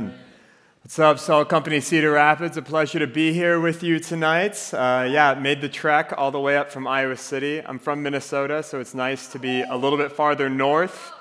Amen. What's up, Salt Company Cedar Rapids? A pleasure to be here with you tonight. Uh, yeah, made the trek all the way up from Iowa City. I'm from Minnesota, so it's nice to be a little bit farther north,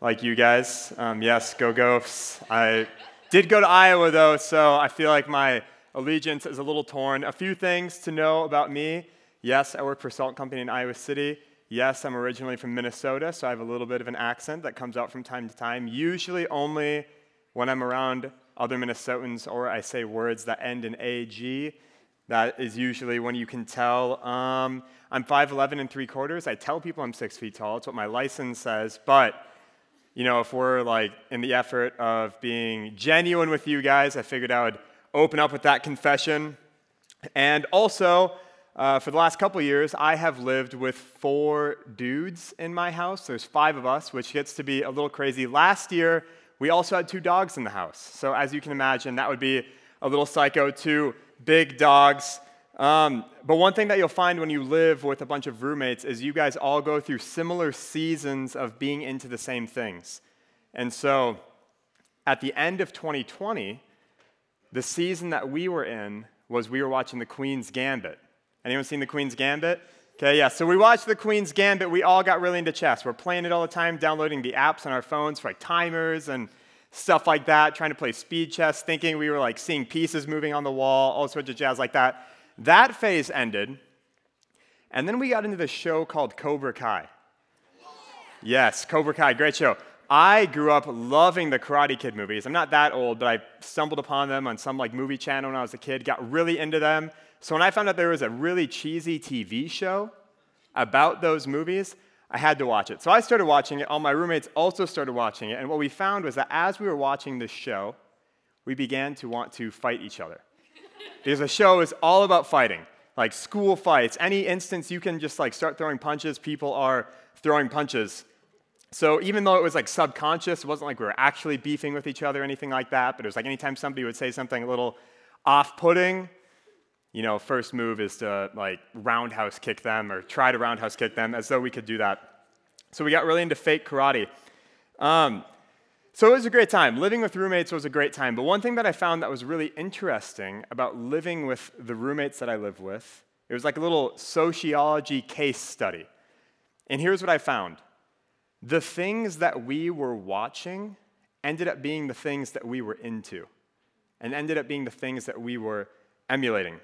like you guys. Um, yes, go Gophs. I did go to Iowa, though, so I feel like my allegiance is a little torn. A few things to know about me. Yes, I work for Salt Company in Iowa City. Yes, I'm originally from Minnesota, so I have a little bit of an accent that comes out from time to time, usually only when I'm around other Minnesotans or I say words that end in AG. That is usually when you can tell. Um, I'm 5'11 and 3 quarters. I tell people I'm 6 feet tall. It's what my license says. But, you know, if we're like in the effort of being genuine with you guys, I figured I would open up with that confession. And also, uh, for the last couple years, I have lived with four dudes in my house. There's five of us, which gets to be a little crazy. Last year, we also had two dogs in the house. So, as you can imagine, that would be a little psycho, two big dogs. Um, but one thing that you'll find when you live with a bunch of roommates is you guys all go through similar seasons of being into the same things. And so, at the end of 2020, the season that we were in was we were watching The Queen's Gambit. Anyone seen The Queen's Gambit? Okay, yeah. So we watched The Queen's Gambit. We all got really into chess. We're playing it all the time, downloading the apps on our phones for like timers and stuff like that, trying to play speed chess, thinking we were like seeing pieces moving on the wall, all sorts of jazz like that. That phase ended. And then we got into the show called Cobra Kai. Yes, Cobra Kai, great show. I grew up loving the Karate Kid movies. I'm not that old, but I stumbled upon them on some like movie channel when I was a kid, got really into them. So when I found out there was a really cheesy TV show about those movies, I had to watch it. So I started watching it. All my roommates also started watching it. And what we found was that as we were watching this show, we began to want to fight each other. because the show is all about fighting, like school fights. Any instance you can just like start throwing punches, people are throwing punches. So even though it was like subconscious, it wasn't like we were actually beefing with each other or anything like that, but it was like anytime somebody would say something a little off-putting, you know, first move is to like roundhouse kick them or try to roundhouse kick them as though we could do that. So we got really into fake karate. Um, so it was a great time. Living with roommates was a great time. But one thing that I found that was really interesting about living with the roommates that I live with, it was like a little sociology case study. And here's what I found the things that we were watching ended up being the things that we were into, and ended up being the things that we were emulating.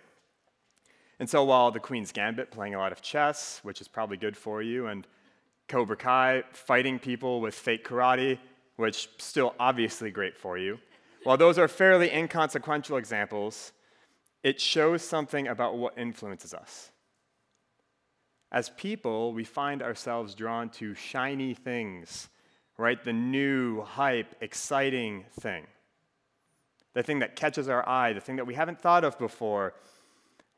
And so while the Queen's Gambit, playing a lot of chess, which is probably good for you, and Cobra Kai, fighting people with fake karate, which is still obviously great for you, while those are fairly inconsequential examples, it shows something about what influences us. As people, we find ourselves drawn to shiny things, right? The new, hype, exciting thing. The thing that catches our eye, the thing that we haven't thought of before,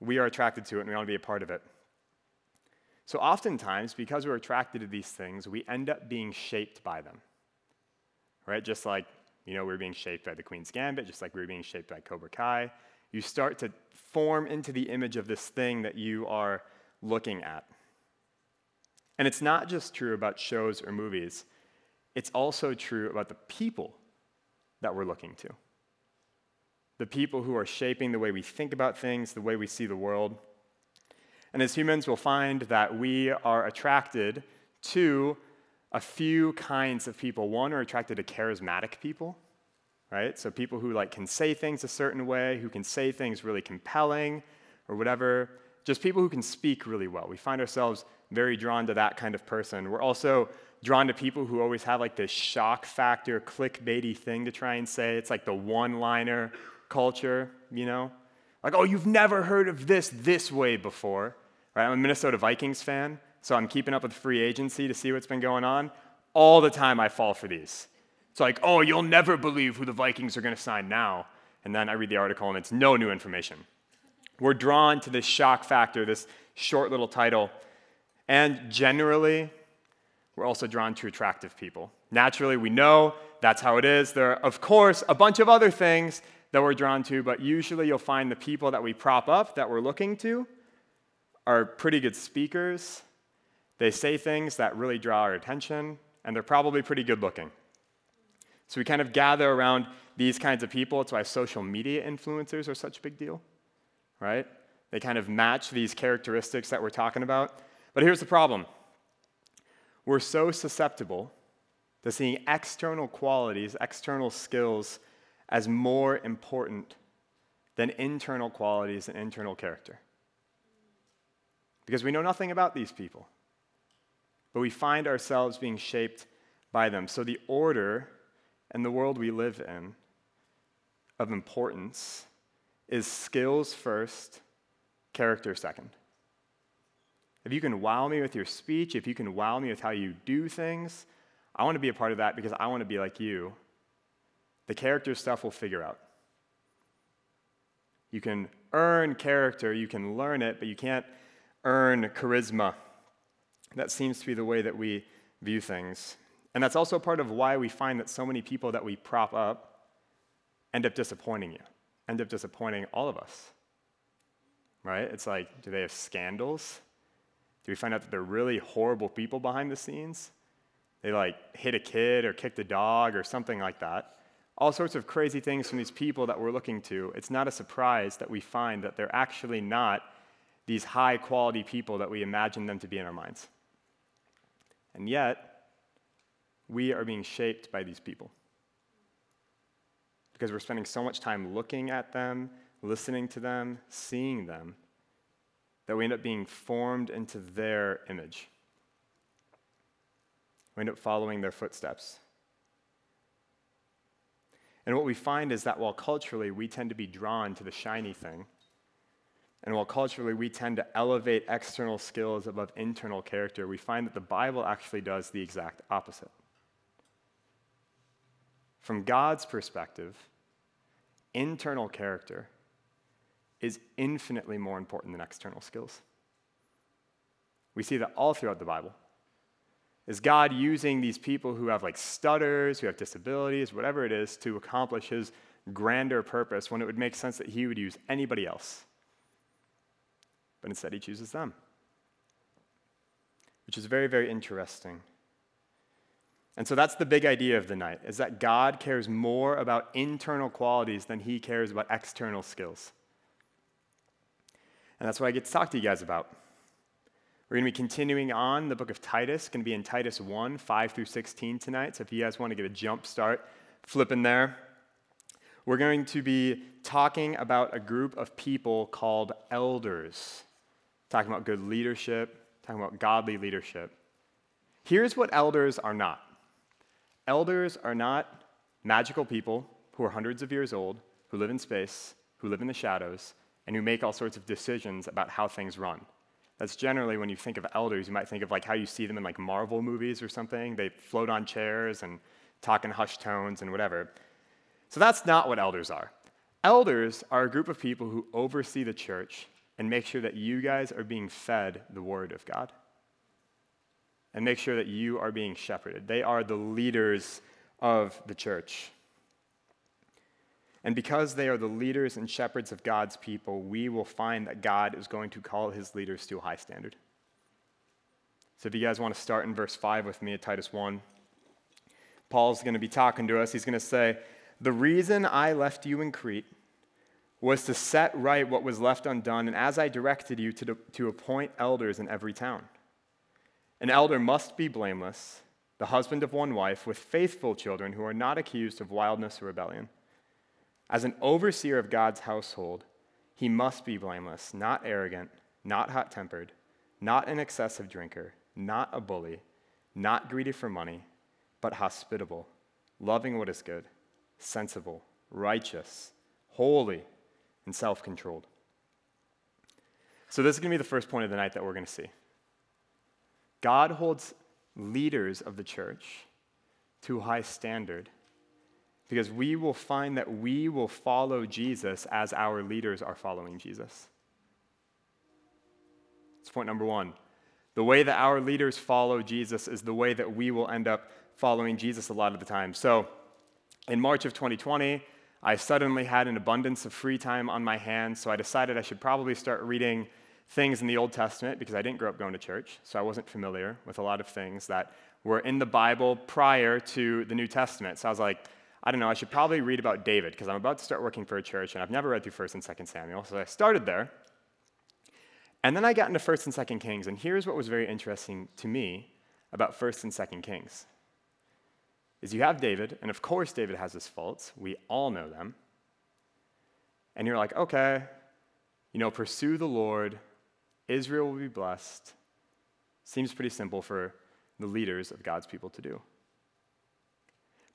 we are attracted to it and we want to be a part of it. So, oftentimes, because we're attracted to these things, we end up being shaped by them. Right? Just like, you know, we are being shaped by the Queen's Gambit, just like we are being shaped by Cobra Kai. You start to form into the image of this thing that you are looking at. And it's not just true about shows or movies, it's also true about the people that we're looking to the people who are shaping the way we think about things, the way we see the world. And as humans, we'll find that we are attracted to a few kinds of people. One, we're attracted to charismatic people, right? So people who like can say things a certain way, who can say things really compelling or whatever. Just people who can speak really well. We find ourselves very drawn to that kind of person. We're also drawn to people who always have like this shock factor, clickbaity thing to try and say. It's like the one liner culture, you know? Like, oh, you've never heard of this this way before, right? I'm a Minnesota Vikings fan, so I'm keeping up with free agency to see what's been going on. All the time I fall for these. It's like, oh, you'll never believe who the Vikings are going to sign now. And then I read the article and it's no new information. We're drawn to this shock factor, this short little title. And generally, we're also drawn to attractive people. Naturally, we know that's how it is. There are, of course, a bunch of other things that we're drawn to, but usually you'll find the people that we prop up that we're looking to are pretty good speakers. They say things that really draw our attention, and they're probably pretty good looking. So we kind of gather around these kinds of people. It's why social media influencers are such a big deal, right? They kind of match these characteristics that we're talking about. But here's the problem we're so susceptible to seeing external qualities, external skills, as more important than internal qualities and internal character. Because we know nothing about these people, but we find ourselves being shaped by them. So the order and the world we live in of importance is skills first, character second. If you can wow me with your speech, if you can wow me with how you do things, I want to be a part of that because I want to be like you. The character stuff we'll figure out. You can earn character, you can learn it, but you can't earn charisma. That seems to be the way that we view things. And that's also part of why we find that so many people that we prop up end up disappointing you, end up disappointing all of us. Right? It's like, do they have scandals? Do we find out that they're really horrible people behind the scenes? They like hit a kid or kicked a dog or something like that. All sorts of crazy things from these people that we're looking to. It's not a surprise that we find that they're actually not these high quality people that we imagine them to be in our minds. And yet, we are being shaped by these people. Because we're spending so much time looking at them, listening to them, seeing them, that we end up being formed into their image. We end up following their footsteps. And what we find is that while culturally we tend to be drawn to the shiny thing, and while culturally we tend to elevate external skills above internal character, we find that the Bible actually does the exact opposite. From God's perspective, internal character is infinitely more important than external skills. We see that all throughout the Bible. Is God using these people who have like stutters, who have disabilities, whatever it is, to accomplish his grander purpose when it would make sense that he would use anybody else? But instead, he chooses them, which is very, very interesting. And so that's the big idea of the night is that God cares more about internal qualities than he cares about external skills. And that's what I get to talk to you guys about. We're going to be continuing on the book of Titus, going to be in Titus 1, 5 through 16 tonight. So if you guys want to get a jump start, flip in there. We're going to be talking about a group of people called elders, talking about good leadership, talking about godly leadership. Here's what elders are not elders are not magical people who are hundreds of years old, who live in space, who live in the shadows, and who make all sorts of decisions about how things run. That's generally when you think of elders, you might think of like how you see them in like Marvel movies or something. They float on chairs and talk in hushed tones and whatever. So that's not what elders are. Elders are a group of people who oversee the church and make sure that you guys are being fed the word of God and make sure that you are being shepherded. They are the leaders of the church. And because they are the leaders and shepherds of God's people, we will find that God is going to call his leaders to a high standard. So if you guys want to start in verse 5 with me at Titus 1, Paul's going to be talking to us. He's going to say, The reason I left you in Crete was to set right what was left undone, and as I directed you, to, to appoint elders in every town. An elder must be blameless, the husband of one wife, with faithful children who are not accused of wildness or rebellion. As an overseer of God's household, he must be blameless, not arrogant, not hot tempered, not an excessive drinker, not a bully, not greedy for money, but hospitable, loving what is good, sensible, righteous, holy, and self controlled. So, this is going to be the first point of the night that we're going to see. God holds leaders of the church to a high standard because we will find that we will follow Jesus as our leaders are following Jesus. That's point number one. The way that our leaders follow Jesus is the way that we will end up following Jesus a lot of the time. So, in March of 2020, I suddenly had an abundance of free time on my hands, so I decided I should probably start reading things in the Old Testament because I didn't grow up going to church, so I wasn't familiar with a lot of things that were in the Bible prior to the New Testament. So I was like, I don't know, I should probably read about David because I'm about to start working for a church and I've never read through 1st and 2nd Samuel. So I started there. And then I got into 1st and 2nd Kings, and here's what was very interesting to me about 1st and 2nd Kings. Is you have David, and of course David has his faults. We all know them. And you're like, okay, you know, pursue the Lord, Israel will be blessed. Seems pretty simple for the leaders of God's people to do.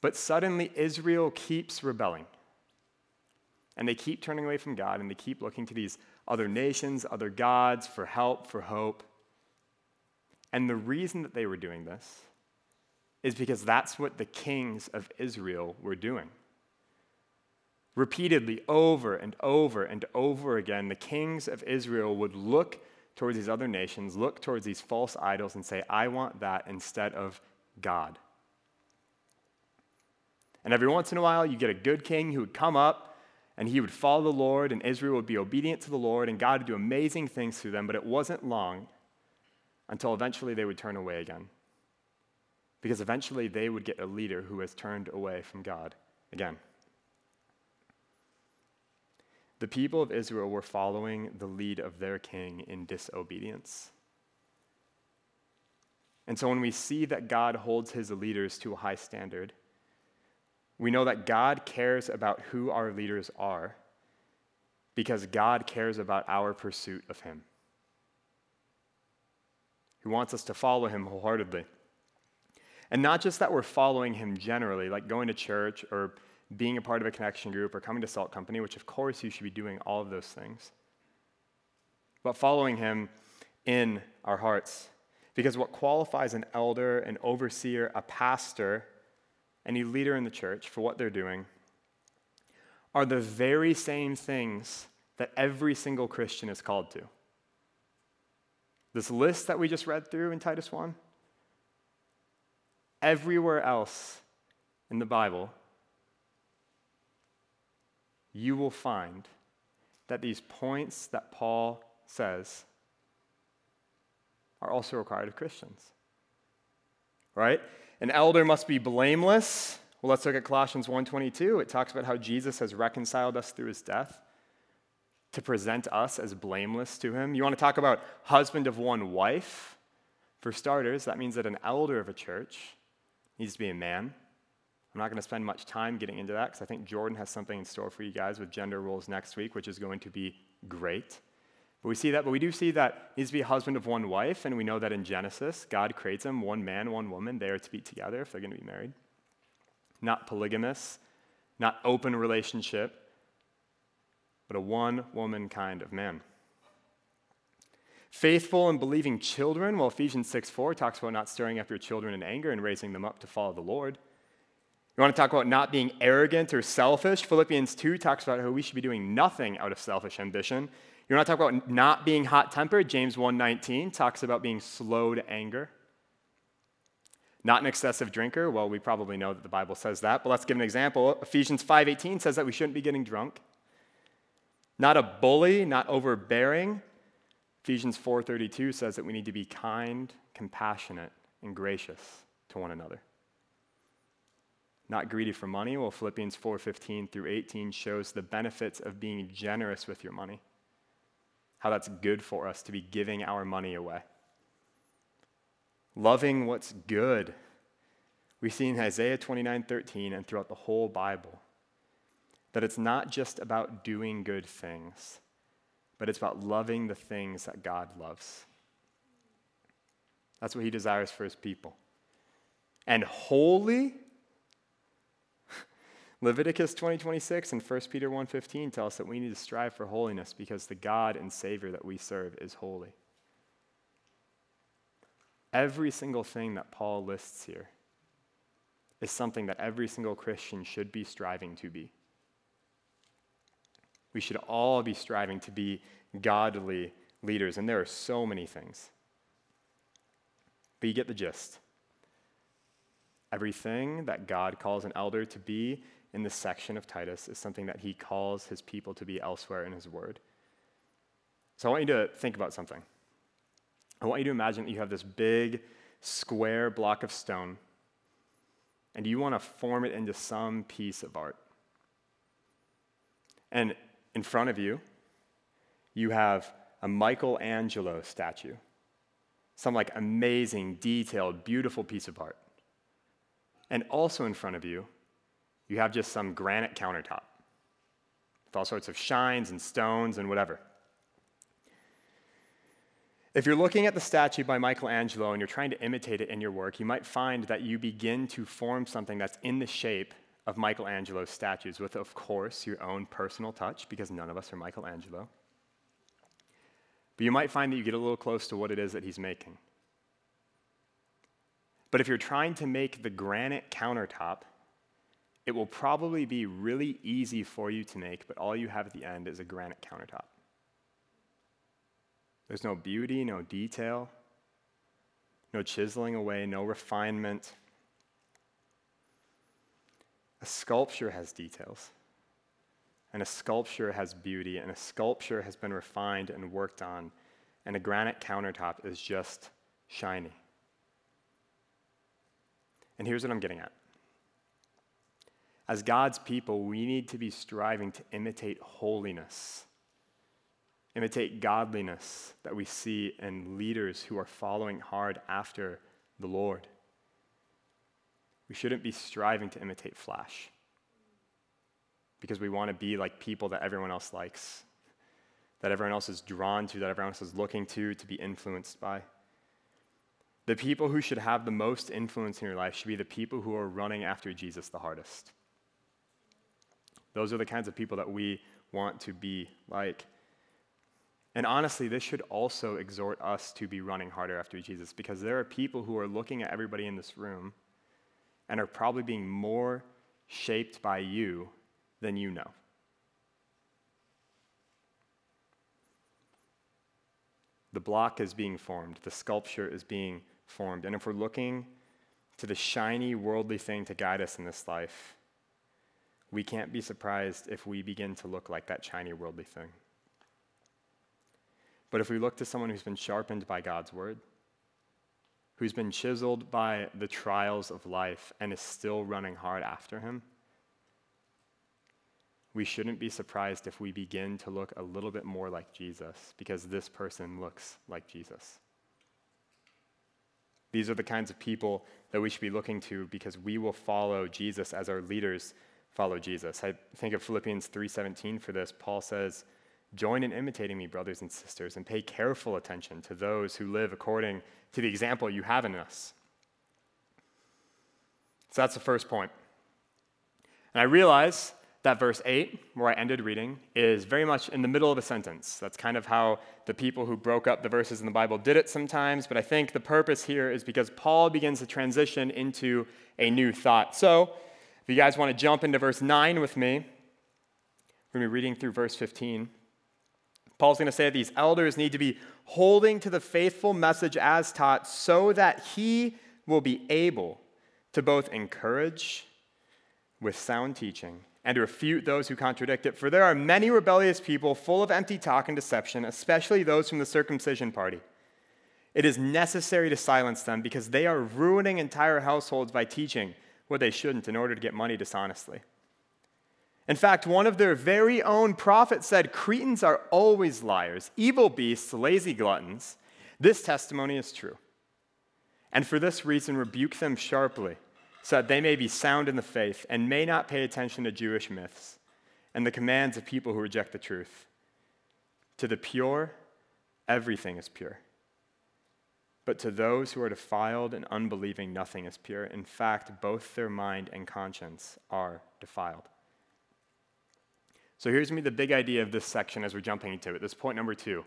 But suddenly, Israel keeps rebelling. And they keep turning away from God and they keep looking to these other nations, other gods for help, for hope. And the reason that they were doing this is because that's what the kings of Israel were doing. Repeatedly, over and over and over again, the kings of Israel would look towards these other nations, look towards these false idols, and say, I want that instead of God. And every once in a while, you get a good king who would come up and he would follow the Lord, and Israel would be obedient to the Lord, and God would do amazing things through them. But it wasn't long until eventually they would turn away again. Because eventually they would get a leader who has turned away from God again. The people of Israel were following the lead of their king in disobedience. And so when we see that God holds his leaders to a high standard, we know that God cares about who our leaders are because God cares about our pursuit of him. He wants us to follow him wholeheartedly. And not just that we're following him generally, like going to church or being a part of a connection group or coming to Salt Company, which of course you should be doing all of those things, but following him in our hearts. Because what qualifies an elder, an overseer, a pastor, any leader in the church for what they're doing are the very same things that every single Christian is called to. This list that we just read through in Titus 1, everywhere else in the Bible, you will find that these points that Paul says are also required of Christians. Right? An elder must be blameless. Well, let's look at Colossians 1:22. It talks about how Jesus has reconciled us through his death to present us as blameless to him. You want to talk about husband of one wife? For starters, that means that an elder of a church needs to be a man. I'm not going to spend much time getting into that because I think Jordan has something in store for you guys with gender roles next week, which is going to be great. But we see that, but we do see that needs to be a husband of one wife, and we know that in Genesis, God creates them one man, one woman. They are to be together if they're going to be married. Not polygamous, not open relationship, but a one woman kind of man. Faithful and believing children, well, Ephesians 6 4 talks about not stirring up your children in anger and raising them up to follow the Lord. You want to talk about not being arrogant or selfish? Philippians 2 talks about how we should be doing nothing out of selfish ambition you want to talk about not being hot tempered? James 1:19 talks about being slow to anger. Not an excessive drinker. Well, we probably know that the Bible says that, but let's give an example. Ephesians 5:18 says that we shouldn't be getting drunk. Not a bully, not overbearing. Ephesians 4:32 says that we need to be kind, compassionate, and gracious to one another. Not greedy for money. Well, Philippians 4:15 through 18 shows the benefits of being generous with your money how that's good for us to be giving our money away. Loving what's good. We see in Isaiah 29 13 and throughout the whole Bible that it's not just about doing good things, but it's about loving the things that God loves. That's what he desires for his people. And holy Leviticus 20:26 and 1 Peter 1:15 tell us that we need to strive for holiness because the God and Savior that we serve is holy. Every single thing that Paul lists here is something that every single Christian should be striving to be. We should all be striving to be godly leaders, and there are so many things. But you get the gist. Everything that God calls an elder to be in this section of Titus is something that he calls his people to be elsewhere in his word. So I want you to think about something. I want you to imagine that you have this big square block of stone, and you want to form it into some piece of art. And in front of you, you have a Michelangelo statue, some like amazing, detailed, beautiful piece of art. And also in front of you, you have just some granite countertop with all sorts of shines and stones and whatever. If you're looking at the statue by Michelangelo and you're trying to imitate it in your work, you might find that you begin to form something that's in the shape of Michelangelo's statues, with, of course, your own personal touch, because none of us are Michelangelo. But you might find that you get a little close to what it is that he's making. But if you're trying to make the granite countertop, it will probably be really easy for you to make, but all you have at the end is a granite countertop. There's no beauty, no detail, no chiseling away, no refinement. A sculpture has details, and a sculpture has beauty, and a sculpture has been refined and worked on, and a granite countertop is just shiny. And here's what I'm getting at. As God's people, we need to be striving to imitate holiness imitate godliness that we see in leaders who are following hard after the Lord. We shouldn't be striving to imitate flash because we want to be like people that everyone else likes, that everyone else is drawn to, that everyone else is looking to, to be influenced by. The people who should have the most influence in your life should be the people who are running after Jesus the hardest. Those are the kinds of people that we want to be like. And honestly, this should also exhort us to be running harder after Jesus because there are people who are looking at everybody in this room and are probably being more shaped by you than you know. The block is being formed, the sculpture is being formed. And if we're looking to the shiny worldly thing to guide us in this life, we can't be surprised if we begin to look like that shiny worldly thing. But if we look to someone who's been sharpened by God's word, who's been chiseled by the trials of life and is still running hard after him, we shouldn't be surprised if we begin to look a little bit more like Jesus because this person looks like Jesus. These are the kinds of people that we should be looking to because we will follow Jesus as our leaders follow Jesus. I think of Philippians 3:17 for this. Paul says, Join in imitating me, brothers and sisters, and pay careful attention to those who live according to the example you have in us. So that's the first point. And I realize that verse 8, where I ended reading, is very much in the middle of a sentence. That's kind of how the people who broke up the verses in the Bible did it sometimes, but I think the purpose here is because Paul begins to transition into a new thought. So, if you guys want to jump into verse 9 with me, we're going to be reading through verse 15. Paul's going to say that these elders need to be holding to the faithful message as taught so that he will be able to both encourage with sound teaching and to refute those who contradict it. For there are many rebellious people full of empty talk and deception, especially those from the circumcision party. It is necessary to silence them because they are ruining entire households by teaching what they shouldn't in order to get money dishonestly. In fact, one of their very own prophets said Cretans are always liars, evil beasts, lazy gluttons. This testimony is true. And for this reason, rebuke them sharply, so that they may be sound in the faith and may not pay attention to Jewish myths and the commands of people who reject the truth. To the pure, everything is pure. But to those who are defiled and unbelieving, nothing is pure. In fact, both their mind and conscience are defiled. So here's me the big idea of this section as we're jumping into it. This point number two.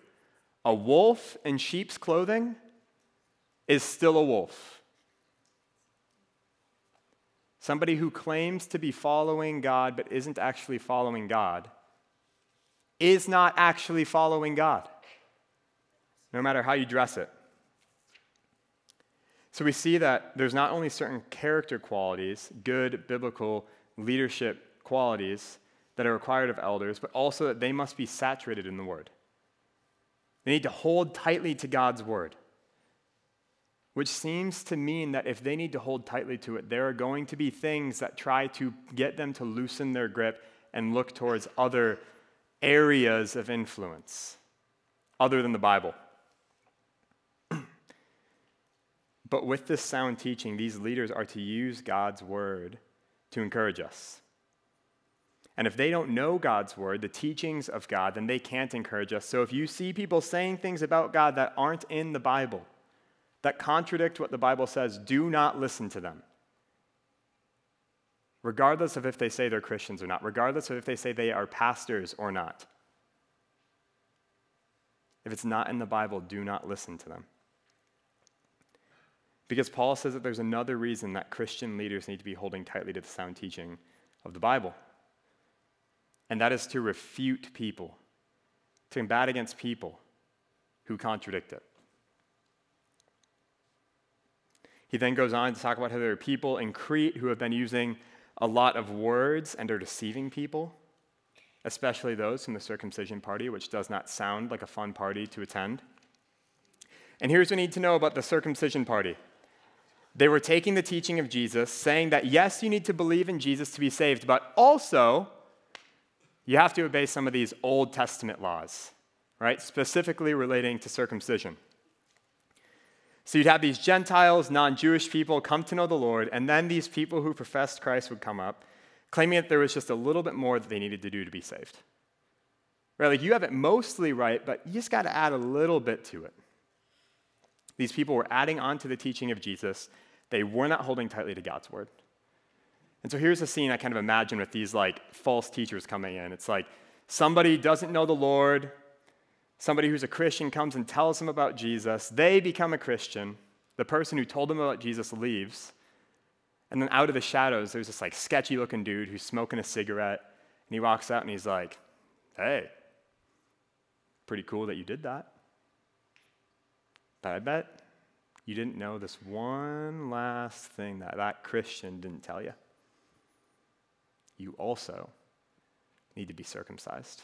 A wolf in sheep's clothing is still a wolf. Somebody who claims to be following God but isn't actually following God is not actually following God, no matter how you dress it. So we see that there's not only certain character qualities, good biblical leadership qualities, that are required of elders, but also that they must be saturated in the Word. They need to hold tightly to God's Word, which seems to mean that if they need to hold tightly to it, there are going to be things that try to get them to loosen their grip and look towards other areas of influence other than the Bible. But with this sound teaching, these leaders are to use God's word to encourage us. And if they don't know God's word, the teachings of God, then they can't encourage us. So if you see people saying things about God that aren't in the Bible, that contradict what the Bible says, do not listen to them. Regardless of if they say they're Christians or not, regardless of if they say they are pastors or not. If it's not in the Bible, do not listen to them. Because Paul says that there's another reason that Christian leaders need to be holding tightly to the sound teaching of the Bible and that is to refute people, to combat against people who contradict it. He then goes on to talk about how there are people in Crete who have been using a lot of words and are deceiving people, especially those from the circumcision party, which does not sound like a fun party to attend. And here's what you need to know about the circumcision party. They were taking the teaching of Jesus, saying that yes, you need to believe in Jesus to be saved, but also you have to obey some of these Old Testament laws, right? Specifically relating to circumcision. So you'd have these Gentiles, non Jewish people come to know the Lord, and then these people who professed Christ would come up, claiming that there was just a little bit more that they needed to do to be saved. Right? Like you have it mostly right, but you just got to add a little bit to it. These people were adding on to the teaching of Jesus, they were not holding tightly to God's word. And so here's a scene I kind of imagine with these like false teachers coming in. It's like somebody doesn't know the Lord, somebody who's a Christian comes and tells them about Jesus, they become a Christian, the person who told them about Jesus leaves, and then out of the shadows, there's this like sketchy looking dude who's smoking a cigarette, and he walks out and he's like, hey, pretty cool that you did that. But I bet you didn't know this one last thing that that Christian didn't tell you you also need to be circumcised.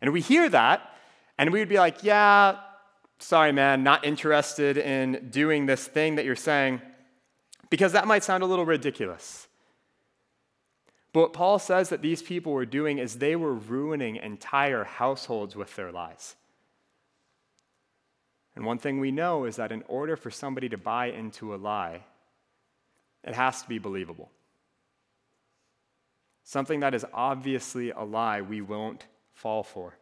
And we hear that, and we would be like, yeah, sorry, man, not interested in doing this thing that you're saying, because that might sound a little ridiculous. But what Paul says that these people were doing is they were ruining entire households with their lies. And one thing we know is that in order for somebody to buy into a lie, it has to be believable. Something that is obviously a lie we won't fall for.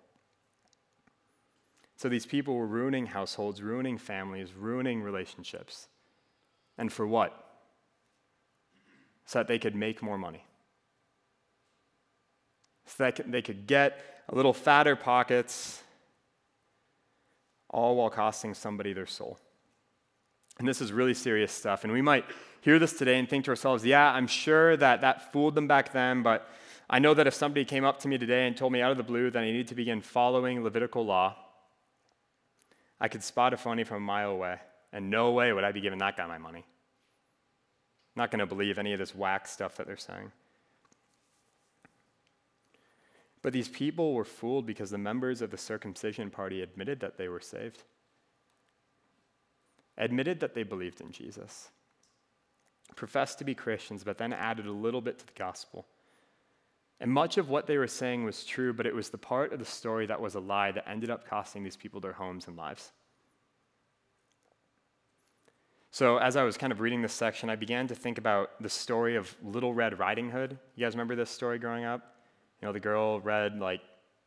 So these people were ruining households, ruining families, ruining relationships. And for what? So that they could make more money. So that they could get a little fatter pockets, all while costing somebody their soul. And this is really serious stuff. And we might hear this today and think to ourselves, yeah, I'm sure that that fooled them back then, but I know that if somebody came up to me today and told me out of the blue that I needed to begin following Levitical law, I could spot a phony from a mile away, and no way would I be giving that guy my money. I'm not going to believe any of this whack stuff that they're saying. But these people were fooled because the members of the circumcision party admitted that they were saved admitted that they believed in Jesus, professed to be Christians, but then added a little bit to the gospel. And much of what they were saying was true, but it was the part of the story that was a lie that ended up costing these people their homes and lives. So, as I was kind of reading this section, I began to think about the story of Little Red Riding Hood. You guys remember this story growing up? You know, the girl, red, like,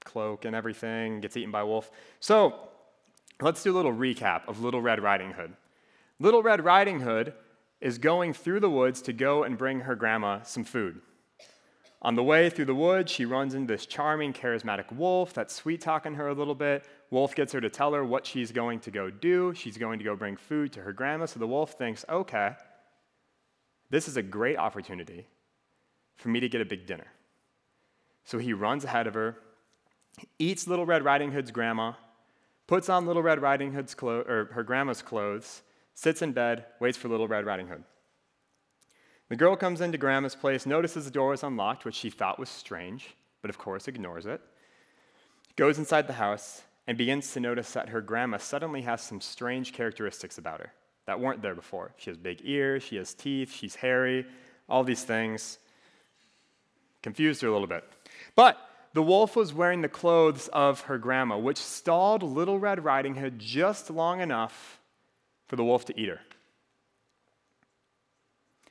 cloak and everything, gets eaten by wolf. So, Let's do a little recap of Little Red Riding Hood. Little Red Riding Hood is going through the woods to go and bring her grandma some food. On the way through the woods, she runs into this charming, charismatic wolf that's sweet talking her a little bit. Wolf gets her to tell her what she's going to go do. She's going to go bring food to her grandma. So the wolf thinks, okay, this is a great opportunity for me to get a big dinner. So he runs ahead of her, eats Little Red Riding Hood's grandma, puts on Little Red Riding Hood's clo- or her grandma's clothes, sits in bed, waits for Little Red Riding Hood. The girl comes into grandma's place, notices the door is unlocked, which she thought was strange, but of course ignores it. Goes inside the house, and begins to notice that her grandma suddenly has some strange characteristics about her that weren't there before. She has big ears, she has teeth, she's hairy, all these things. Confused her a little bit. But the wolf was wearing the clothes of her grandma, which stalled Little Red Riding Hood just long enough for the wolf to eat her.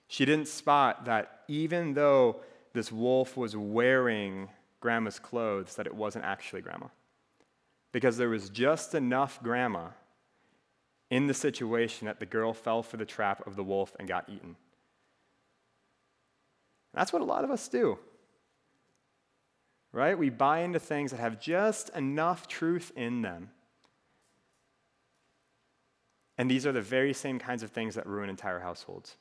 She didn't spot that even though this wolf was wearing grandma's clothes, that it wasn't actually grandma. Because there was just enough grandma in the situation that the girl fell for the trap of the wolf and got eaten. That's what a lot of us do right? We buy into things that have just enough truth in them. And these are the very same kinds of things that ruin entire households.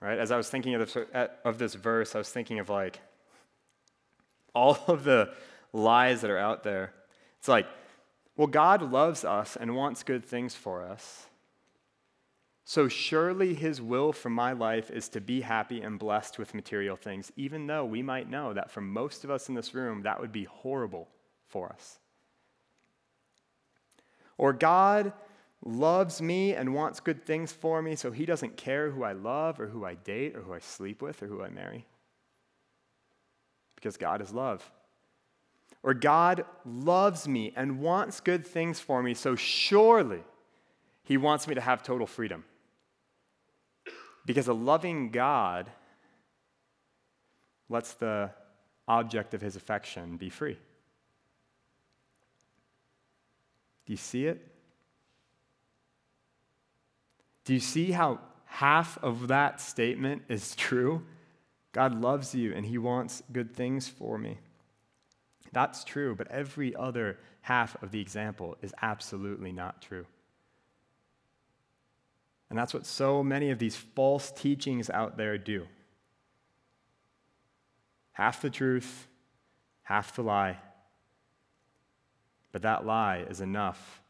Right? As I was thinking of this, of this verse, I was thinking of like all of the lies that are out there. It's like, well, God loves us and wants good things for us. So surely his will for my life is to be happy and blessed with material things, even though we might know that for most of us in this room, that would be horrible for us. Or God loves me and wants good things for me, so he doesn't care who I love or who I date or who I sleep with or who I marry. Because God is love. Or God loves me and wants good things for me, so surely he wants me to have total freedom. Because a loving God lets the object of his affection be free. Do you see it? Do you see how half of that statement is true? God loves you and he wants good things for me. That's true, but every other half of the example is absolutely not true. And that's what so many of these false teachings out there do half the truth, half the lie. But that lie is enough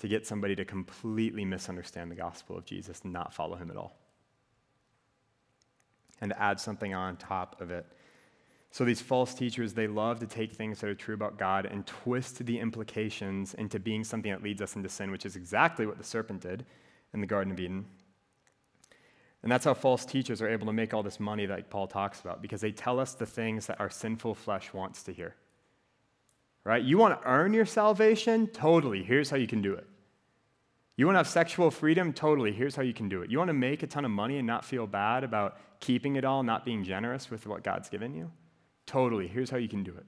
to get somebody to completely misunderstand the gospel of Jesus and not follow him at all. And to add something on top of it. So these false teachers, they love to take things that are true about God and twist the implications into being something that leads us into sin, which is exactly what the serpent did in the Garden of Eden. And that's how false teachers are able to make all this money that Paul talks about, because they tell us the things that our sinful flesh wants to hear. Right? You want to earn your salvation? Totally. Here's how you can do it. You want to have sexual freedom? Totally. Here's how you can do it. You want to make a ton of money and not feel bad about keeping it all, not being generous with what God's given you? Totally. Here's how you can do it.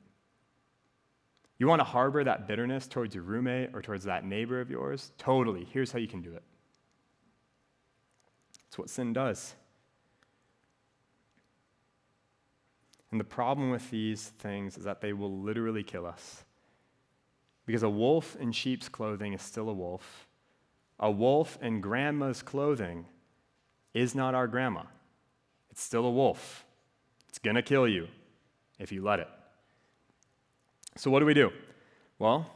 You want to harbor that bitterness towards your roommate or towards that neighbor of yours? Totally. Here's how you can do it. It's what sin does. And the problem with these things is that they will literally kill us. Because a wolf in sheep's clothing is still a wolf. A wolf in grandma's clothing is not our grandma. It's still a wolf. It's going to kill you if you let it. So, what do we do? Well,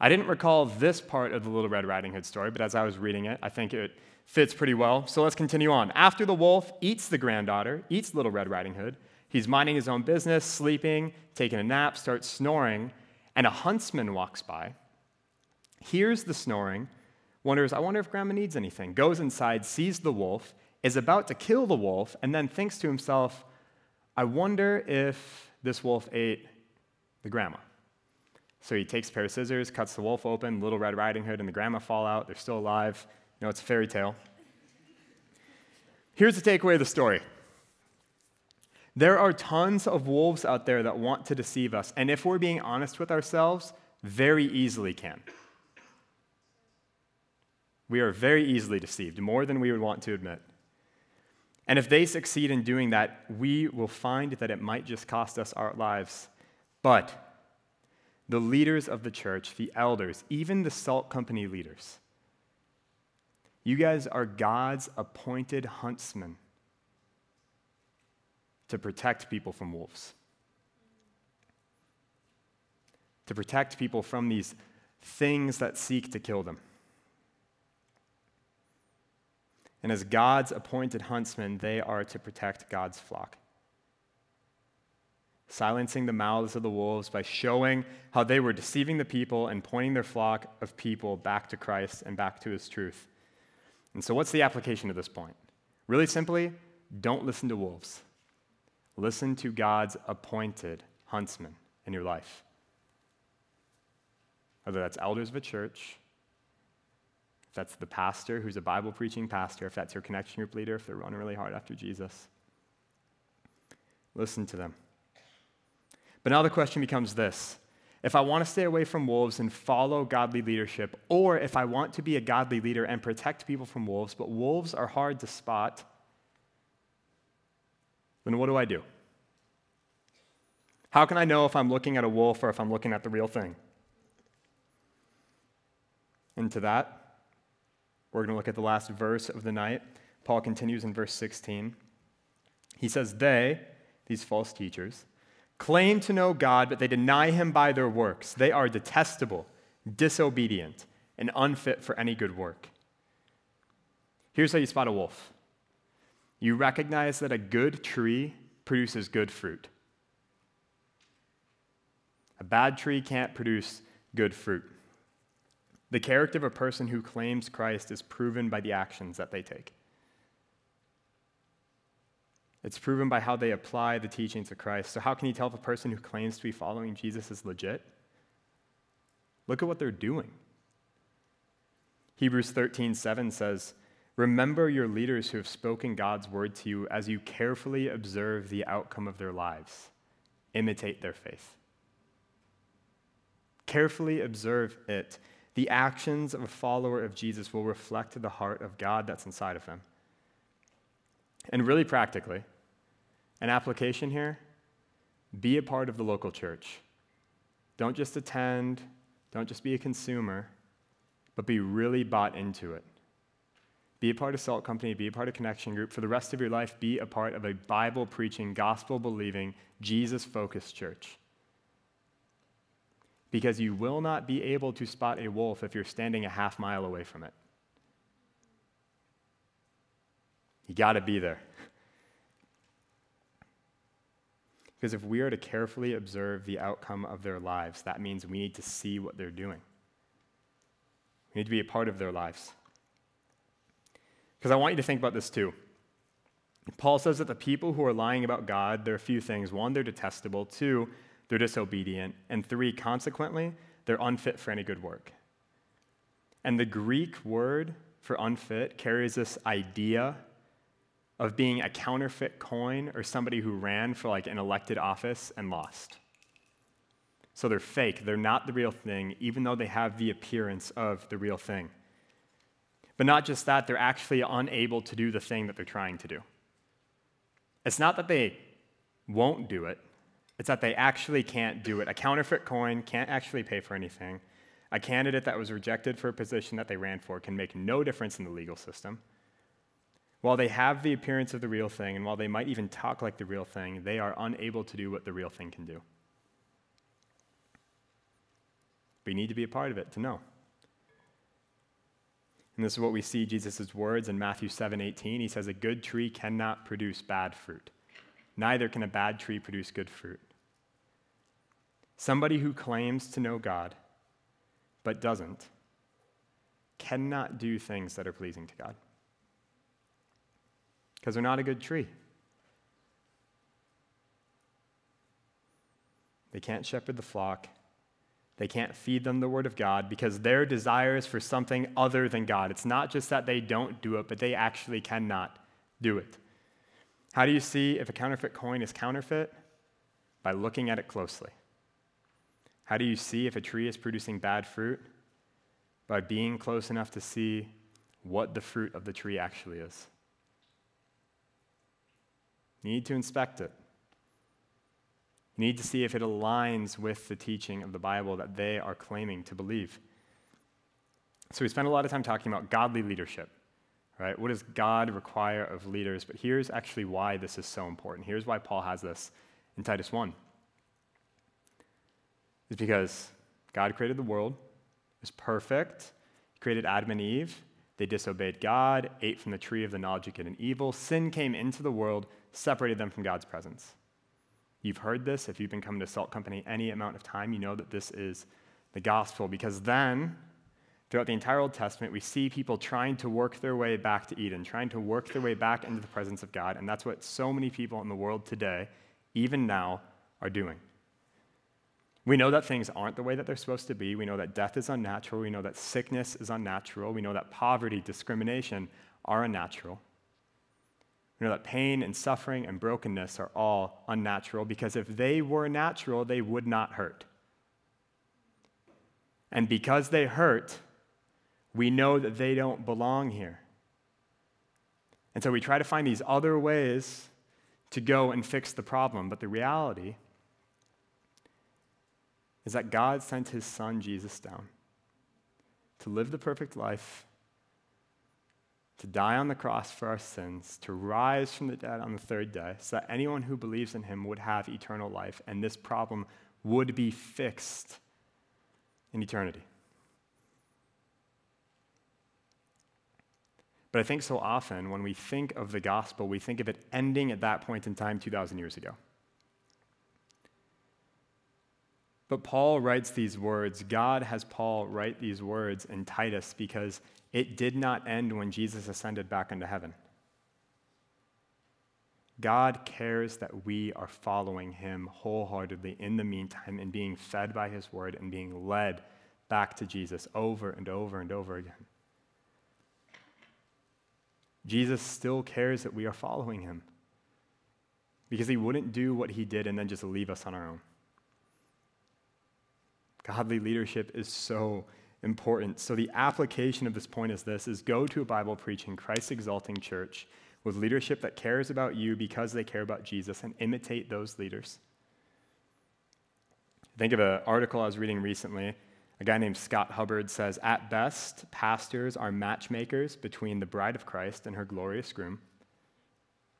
I didn't recall this part of the Little Red Riding Hood story, but as I was reading it, I think it fits pretty well. So let's continue on. After the wolf eats the granddaughter, eats Little Red Riding Hood, he's minding his own business, sleeping, taking a nap, starts snoring, and a huntsman walks by, hears the snoring, wonders, I wonder if grandma needs anything, goes inside, sees the wolf, is about to kill the wolf, and then thinks to himself, I wonder if this wolf ate the grandma. So he takes a pair of scissors, cuts the wolf open, Little Red Riding Hood and the grandma fall out. They're still alive. Know, it's a fairy tale. Here's the takeaway of the story there are tons of wolves out there that want to deceive us, and if we're being honest with ourselves, very easily can. We are very easily deceived, more than we would want to admit. And if they succeed in doing that, we will find that it might just cost us our lives. But the leaders of the church, the elders, even the salt company leaders, you guys are God's appointed huntsmen to protect people from wolves, to protect people from these things that seek to kill them. And as God's appointed huntsmen, they are to protect God's flock. silencing the mouths of the wolves by showing how they were deceiving the people and pointing their flock of people back to Christ and back to his truth. And so, what's the application of this point? Really simply, don't listen to wolves. Listen to God's appointed huntsman in your life. Whether that's elders of a church, if that's the pastor who's a Bible preaching pastor, if that's your connection group leader, if they're running really hard after Jesus. Listen to them. But now the question becomes this if I want to stay away from wolves and follow godly leadership, or if I want to be a godly leader and protect people from wolves, but wolves are hard to spot, then what do I do? How can I know if I'm looking at a wolf or if I'm looking at the real thing? And to that, we're going to look at the last verse of the night. Paul continues in verse 16. He says, They, these false teachers, claim to know God, but they deny him by their works. They are detestable, disobedient, and unfit for any good work. Here's how you spot a wolf you recognize that a good tree produces good fruit. A bad tree can't produce good fruit. The character of a person who claims Christ is proven by the actions that they take. It's proven by how they apply the teachings of Christ. So, how can you tell if a person who claims to be following Jesus is legit? Look at what they're doing. Hebrews 13, 7 says, Remember your leaders who have spoken God's word to you as you carefully observe the outcome of their lives. Imitate their faith. Carefully observe it. The actions of a follower of Jesus will reflect the heart of God that's inside of them. And really practically, an application here be a part of the local church. Don't just attend, don't just be a consumer, but be really bought into it. Be a part of Salt Company, be a part of Connection Group. For the rest of your life, be a part of a Bible preaching, gospel believing, Jesus focused church. Because you will not be able to spot a wolf if you're standing a half mile away from it. You got to be there. Because if we are to carefully observe the outcome of their lives, that means we need to see what they're doing. We need to be a part of their lives. Because I want you to think about this too. Paul says that the people who are lying about God, there are a few things. One, they're detestable. Two, they're disobedient. And three, consequently, they're unfit for any good work. And the Greek word for unfit carries this idea of being a counterfeit coin or somebody who ran for like an elected office and lost. So they're fake. They're not the real thing, even though they have the appearance of the real thing. But not just that, they're actually unable to do the thing that they're trying to do. It's not that they won't do it, it's that they actually can't do it. A counterfeit coin can't actually pay for anything. A candidate that was rejected for a position that they ran for can make no difference in the legal system. While they have the appearance of the real thing, and while they might even talk like the real thing, they are unable to do what the real thing can do. We need to be a part of it to know. And this is what we see Jesus' words in Matthew 7 18. He says, A good tree cannot produce bad fruit, neither can a bad tree produce good fruit. Somebody who claims to know God but doesn't cannot do things that are pleasing to God because they're not a good tree. They can't shepherd the flock. They can't feed them the word of God because their desire is for something other than God. It's not just that they don't do it, but they actually cannot do it. How do you see if a counterfeit coin is counterfeit? By looking at it closely. How do you see if a tree is producing bad fruit? By being close enough to see what the fruit of the tree actually is. You need to inspect it. You need to see if it aligns with the teaching of the Bible that they are claiming to believe. So we spent a lot of time talking about godly leadership, right? What does God require of leaders? But here's actually why this is so important. Here's why Paul has this in Titus 1. Is because God created the world, it was perfect. He created Adam and Eve. They disobeyed God, ate from the tree of the knowledge of good and evil. Sin came into the world separated them from God's presence. You've heard this. If you've been coming to Salt Company any amount of time, you know that this is the gospel because then, throughout the entire Old Testament, we see people trying to work their way back to Eden, trying to work their way back into the presence of God. And that's what so many people in the world today, even now, are doing. We know that things aren't the way that they're supposed to be. We know that death is unnatural. We know that sickness is unnatural. We know that poverty, discrimination are unnatural. Know that pain and suffering and brokenness are all unnatural because if they were natural, they would not hurt. And because they hurt, we know that they don't belong here. And so we try to find these other ways to go and fix the problem. But the reality is that God sent his son Jesus down to live the perfect life, to die on the cross for our sins, to rise from the dead on the third day, so that anyone who believes in him would have eternal life, and this problem would be fixed in eternity. But I think so often when we think of the gospel, we think of it ending at that point in time 2,000 years ago. But Paul writes these words. God has Paul write these words in Titus because it did not end when Jesus ascended back into heaven. God cares that we are following him wholeheartedly in the meantime and being fed by his word and being led back to Jesus over and over and over again. Jesus still cares that we are following him because he wouldn't do what he did and then just leave us on our own. Godly leadership is so important. So the application of this point is this is go to a Bible preaching, Christ exalting church with leadership that cares about you because they care about Jesus and imitate those leaders. Think of an article I was reading recently. A guy named Scott Hubbard says, At best, pastors are matchmakers between the bride of Christ and her glorious groom.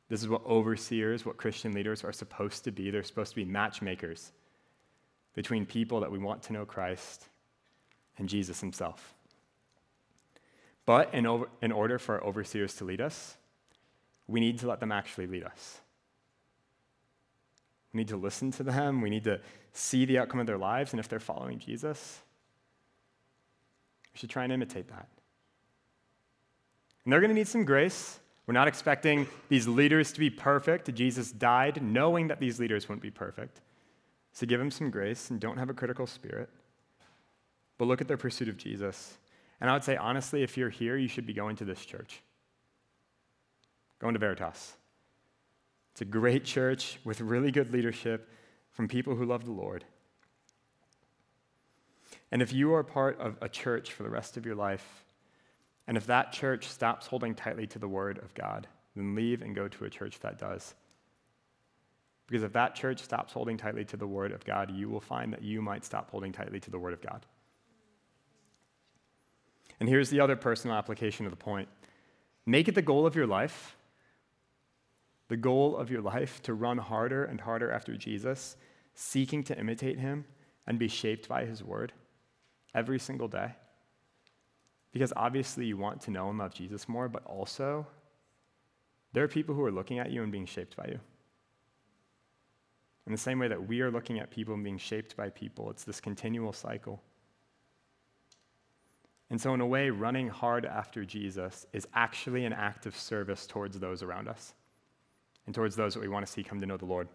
This is what overseers, what Christian leaders are supposed to be. They're supposed to be matchmakers between people that we want to know Christ and Jesus himself. But in, over, in order for our overseers to lead us, we need to let them actually lead us. We need to listen to them. We need to see the outcome of their lives. And if they're following Jesus, we should try and imitate that. And they're going to need some grace. We're not expecting these leaders to be perfect. Jesus died knowing that these leaders wouldn't be perfect. So give them some grace and don't have a critical spirit. But look at their pursuit of Jesus. And I would say, honestly, if you're here, you should be going to this church. Going to Veritas. It's a great church with really good leadership from people who love the Lord. And if you are part of a church for the rest of your life, and if that church stops holding tightly to the Word of God, then leave and go to a church that does. Because if that church stops holding tightly to the Word of God, you will find that you might stop holding tightly to the Word of God. And here's the other personal application of the point make it the goal of your life, the goal of your life to run harder and harder after Jesus, seeking to imitate him and be shaped by his word every single day. Because obviously you want to know and love Jesus more, but also there are people who are looking at you and being shaped by you. In the same way that we are looking at people and being shaped by people, it's this continual cycle. And so, in a way, running hard after Jesus is actually an act of service towards those around us and towards those that we want to see come to know the Lord.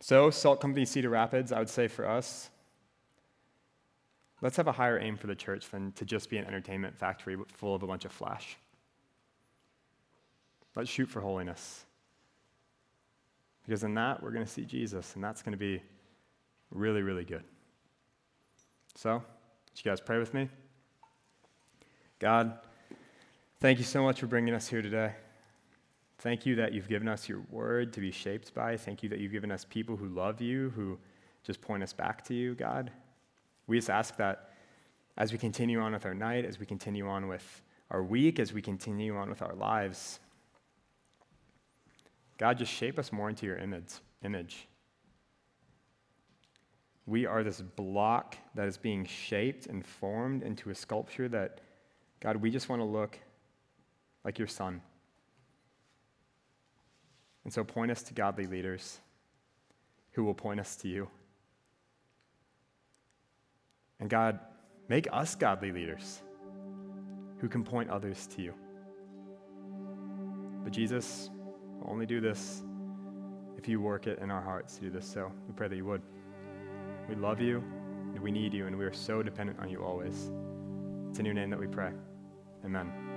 So, Salt Company Cedar Rapids, I would say for us, let's have a higher aim for the church than to just be an entertainment factory full of a bunch of flash. Let's shoot for holiness. Because in that, we're going to see Jesus, and that's going to be really, really good. So, would you guys pray with me? God, thank you so much for bringing us here today. Thank you that you've given us your word to be shaped by. Thank you that you've given us people who love you, who just point us back to you, God. We just ask that as we continue on with our night, as we continue on with our week, as we continue on with our lives, God, just shape us more into your image. image. We are this block that is being shaped and formed into a sculpture that, God, we just want to look like your son. And so point us to godly leaders who will point us to you. And God, make us godly leaders who can point others to you. But Jesus only do this if you work it in our hearts to do this. So we pray that you would. We love you, and we need you, and we are so dependent on you always. It's in your name that we pray. Amen.